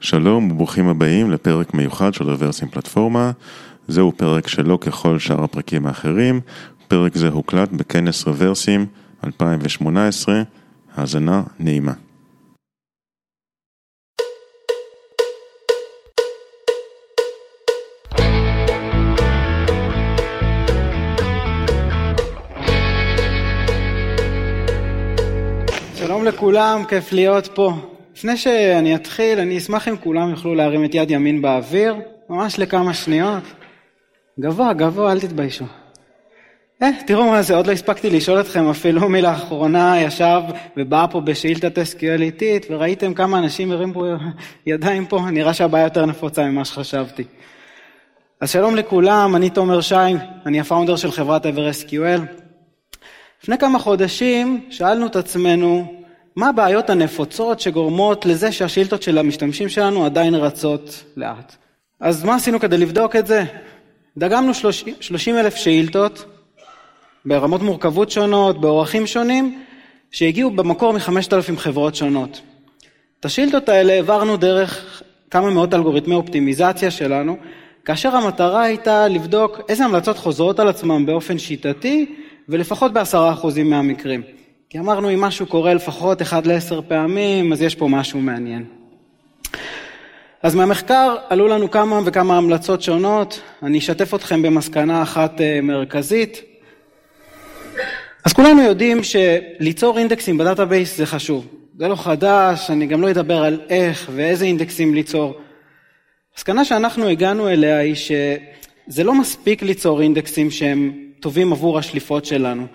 שלום וברוכים הבאים לפרק מיוחד של רוורסים פלטפורמה. זהו פרק שלא ככל שאר הפרקים האחרים. פרק זה הוקלט בכנס רוורסים 2018. האזנה נעימה. שלום לכולם, כיף להיות פה. לפני שאני אתחיל, אני אשמח אם כולם יוכלו להרים את יד ימין באוויר, ממש לכמה שניות. גבוה, גבוה, אל תתביישו. אה, תראו מה זה, עוד לא הספקתי לשאול אתכם אפילו מי לאחרונה ישב ובא פה בשאילתת SQL איטית, וראיתם כמה אנשים הרים פה ידיים פה, נראה שהבעיה יותר נפוצה ממה שחשבתי. אז שלום לכולם, אני תומר שי, אני הפאונדר של חברת EverSQL. לפני כמה חודשים שאלנו את עצמנו מה הבעיות הנפוצות שגורמות לזה שהשאילתות של המשתמשים שלנו עדיין רצות לאט. אז מה עשינו כדי לבדוק את זה? דגמנו 30 אלף שאילתות ברמות מורכבות שונות, באורחים שונים, שהגיעו במקור מ-5,000 חברות שונות. את השאילתות האלה העברנו דרך כמה מאות אלגוריתמי אופטימיזציה שלנו, כאשר המטרה הייתה לבדוק איזה המלצות חוזרות על עצמם באופן שיטתי ולפחות בעשרה אחוזים מהמקרים. כי אמרנו אם משהו קורה לפחות אחד לעשר פעמים, אז יש פה משהו מעניין. אז מהמחקר עלו לנו כמה וכמה המלצות שונות, אני אשתף אתכם במסקנה אחת אה, מרכזית. אז כולנו יודעים שליצור אינדקסים ב database זה חשוב. זה לא חדש, אני גם לא אדבר על איך ואיזה אינדקסים ליצור. המסקנה שאנחנו הגענו אליה היא שזה לא מספיק ליצור אינדקסים שהם טובים עבור השליפות שלנו.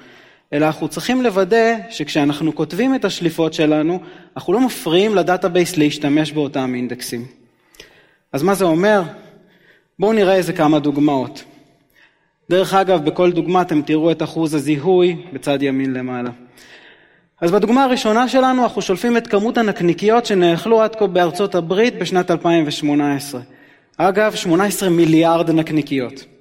אלא אנחנו צריכים לוודא שכשאנחנו כותבים את השליפות שלנו, אנחנו לא מפריעים ל database להשתמש באותם אינדקסים. אז מה זה אומר? בואו נראה איזה כמה דוגמאות. דרך אגב, בכל דוגמה אתם תראו את אחוז הזיהוי בצד ימין למעלה. אז בדוגמה הראשונה שלנו אנחנו שולפים את כמות הנקניקיות שנאכלו עד כה בארצות הברית בשנת 2018. אגב, 18 מיליארד נקניקיות.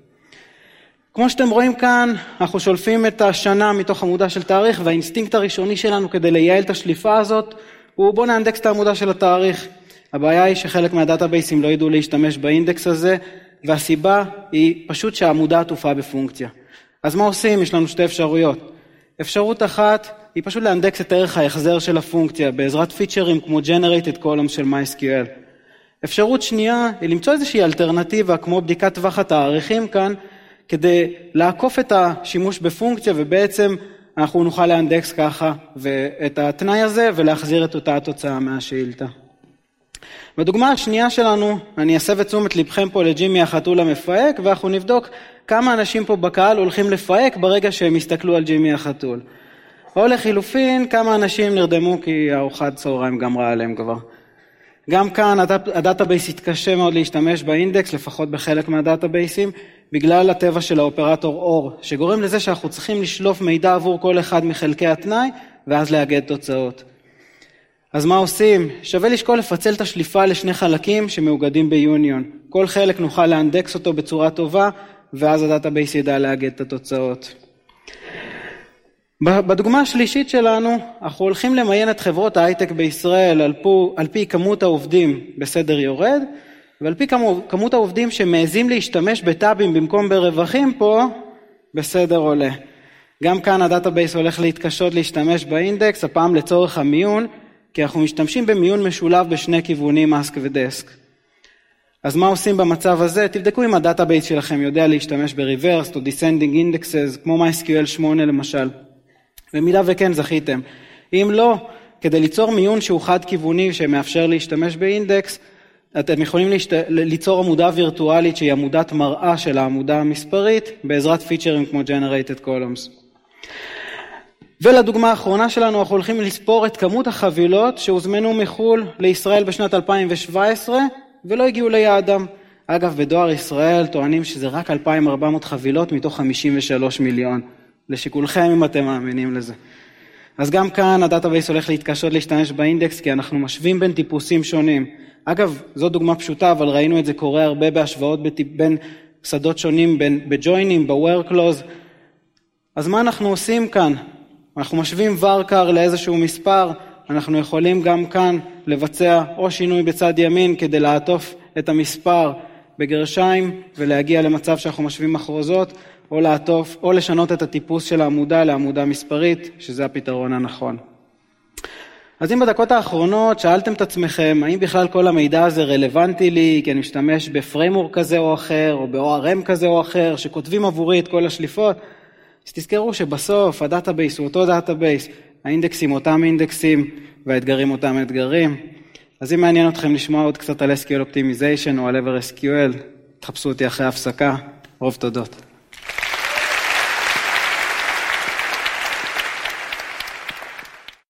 כמו שאתם רואים כאן, אנחנו שולפים את השנה מתוך עמודה של תאריך והאינסטינקט הראשוני שלנו כדי לייעל את השליפה הזאת הוא בוא נאנדקס את העמודה של התאריך. הבעיה היא שחלק מה databaseים לא ידעו להשתמש באינדקס הזה והסיבה היא פשוט שהעמודה עטופה בפונקציה. אז מה עושים? יש לנו שתי אפשרויות. אפשרות אחת היא פשוט לאנדקס את ערך ההחזר של הפונקציה בעזרת featureים כמו Generated Column של MySQL. אפשרות שנייה היא למצוא איזושהי אלטרנטיבה כמו בדיקת טווח התאריכים כאן כדי לעקוף את השימוש בפונקציה ובעצם אנחנו נוכל לאנדקס ככה את התנאי הזה ולהחזיר את אותה התוצאה מהשאילתה. בדוגמה השנייה שלנו, אני אסב את תשומת לבכם פה לג'ימי החתול המפהק ואנחנו נבדוק כמה אנשים פה בקהל הולכים לפהק ברגע שהם יסתכלו על ג'ימי החתול. או לחילופין, כמה אנשים נרדמו כי ארוחת צהריים גמרה עליהם כבר. גם כאן ה database יתקשה מאוד להשתמש באינדקס, לפחות בחלק מה databaseים, בגלל הטבע של האופרטור OR, שגורם לזה שאנחנו צריכים לשלוף מידע עבור כל אחד מחלקי התנאי, ואז לאגד תוצאות. אז מה עושים? שווה לשקול לפצל את השליפה לשני חלקים שמאוגדים ביוניון. כל חלק נוכל לאנדקס אותו בצורה טובה, ואז ה database ידע לאגד את התוצאות. בדוגמה השלישית שלנו, אנחנו הולכים למיין את חברות ההייטק בישראל על, פו, על פי כמות העובדים בסדר יורד, ועל פי כמות העובדים שמעזים להשתמש ב tabים במקום ברווחים פה, בסדר עולה. גם כאן ה database הולך להתקשות להשתמש באינדקס, הפעם לצורך המיון, כי אנחנו משתמשים במיון משולב בשני כיוונים, asc ו desc. אז מה עושים במצב הזה? תבדקו אם ה database שלכם יודע להשתמש ב-reversed או descending indexes, כמו MySQL 8 למשל. במידה וכן זכיתם. אם לא, כדי ליצור מיון שהוא חד-כיווני שמאפשר להשתמש באינדקס, אתם יכולים להשת... ליצור עמודה וירטואלית שהיא עמודת מראה של העמודה המספרית בעזרת פיצ'רים כמו Generated Columns. ולדוגמה האחרונה שלנו אנחנו הולכים לספור את כמות החבילות שהוזמנו מחו"ל לישראל בשנת 2017 ולא הגיעו ליעדם. אגב בדואר ישראל טוענים שזה רק 2,400 חבילות מתוך 53 מיליון. לשיקולכם אם אתם מאמינים לזה. אז גם כאן ה database הולך להתקשות להשתמש באינדקס כי אנחנו משווים בין טיפוסים שונים. אגב, זו דוגמה פשוטה, אבל ראינו את זה קורה הרבה בהשוואות בין שדות שונים, בין, ב joinים, ב-where clause. אז מה אנחנו עושים כאן? אנחנו משווים varchar לאיזשהו מספר, אנחנו יכולים גם כאן לבצע או שינוי בצד ימין כדי לעטוף את המספר בגרשיים ולהגיע למצב שאנחנו משווים מחרוזות, או לעטוף, או לשנות את הטיפוס של העמודה לעמודה מספרית, שזה הפתרון הנכון. אז אם בדקות האחרונות שאלתם את עצמכם, האם בכלל כל המידע הזה רלוונטי לי, כי אני משתמש ב framework כזה או אחר, או ב-ORM כזה או אחר, שכותבים עבורי את כל השליפות, אז תזכרו שבסוף ה database הוא אותו database, האינדקסים אותם אינדקסים, והאתגרים אותם אתגרים. אז אם מעניין אתכם לשמוע עוד קצת על SQL Optimization או על EverSQL, תחפשו אותי אחרי ההפסקה. רוב תודות.